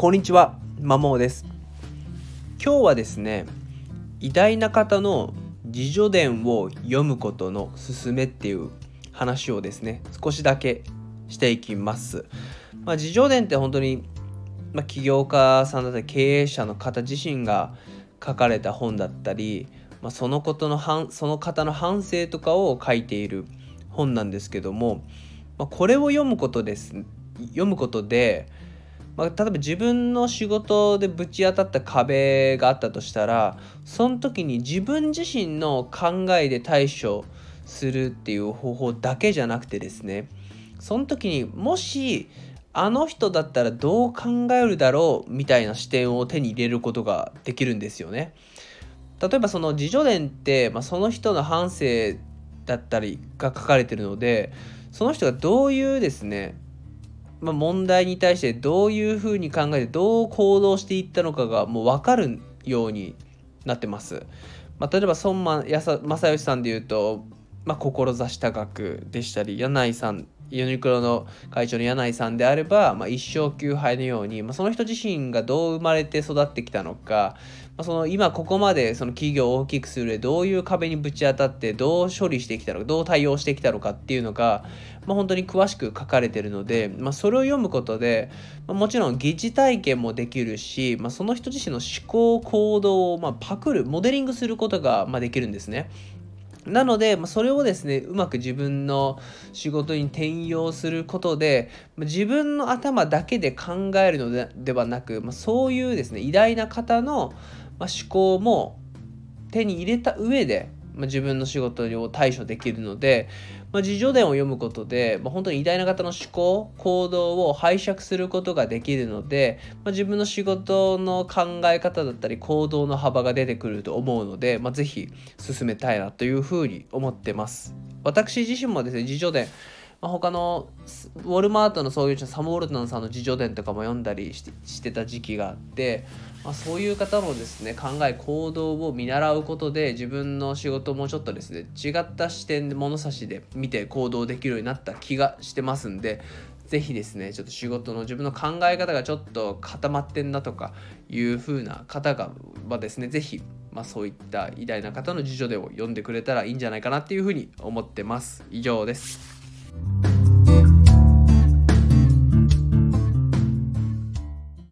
こんにちは、まもです。今日はですね、偉大な方の自叙伝を読むことの勧めっていう話をですね、少しだけしていきます。まあ、自叙伝って本当に、まあ、起業家さんだったり経営者の方自身が書かれた本だったり、まあ、そのことの反その方の反省とかを書いている本なんですけども、まあ、これを読むことです読むことで、まあ、例えば自分の仕事でぶち当たった壁があったとしたらその時に自分自身の考えで対処するっていう方法だけじゃなくてですねその時にもしあの人だったらどう考えるだろうみたいな視点を手に入れることができるんですよね。例えばその自叙伝って、まあ、その人の反省だったりが書かれてるのでその人がどういうですね、まあ、問題に対してどういうふうに考えてどう行動していったのかがもう分かるようになってます。まあ、例えば孫正義さんで言うと、まあ、志高くでしたり柳井さんユニクロの会長の柳井さんであれば、まあ、一生休杯のように、まあ、その人自身がどう生まれて育ってきたのか、まあ、その今ここまでその企業を大きくする上どういう壁にぶち当たってどう処理してきたのかどう対応してきたのかっていうのが、まあ、本当に詳しく書かれてるので、まあ、それを読むことで、まあ、もちろん疑似体験もできるし、まあ、その人自身の思考行動をまあパクるモデリングすることがまあできるんですね。なので、まあ、それをですねうまく自分の仕事に転用することで自分の頭だけで考えるのではなく、まあ、そういうですね偉大な方の思考も手に入れた上で、まあ、自分の仕事を対処できるので、まあ、自助伝を読むことで、まあ、本当に偉大な方の思考行動を拝借することができるので、ま、自分の仕事の考え方だったり行動の幅が出てくると思うので、まあ、ぜひ進めたいなというふうに思ってます。私自身もですね自叙伝まあ、他のウォルマートの創業者サム・ウォルトンさんの自叙伝とかも読んだりしてしてた時期があって、まあ、そういう方のですね考え行動を見習うことで自分の仕事もちょっとですね違った視点で物差しで見て行動できるようになった気がしてますんでぜひですねちょっと仕事の自分の考え方がちょっと固まってんなとかいう風な方がはですねぜひまあ、そういった偉大な方の自叙伝を読んでくれたらいいんじゃないかなっていうふうに思ってます。以上です。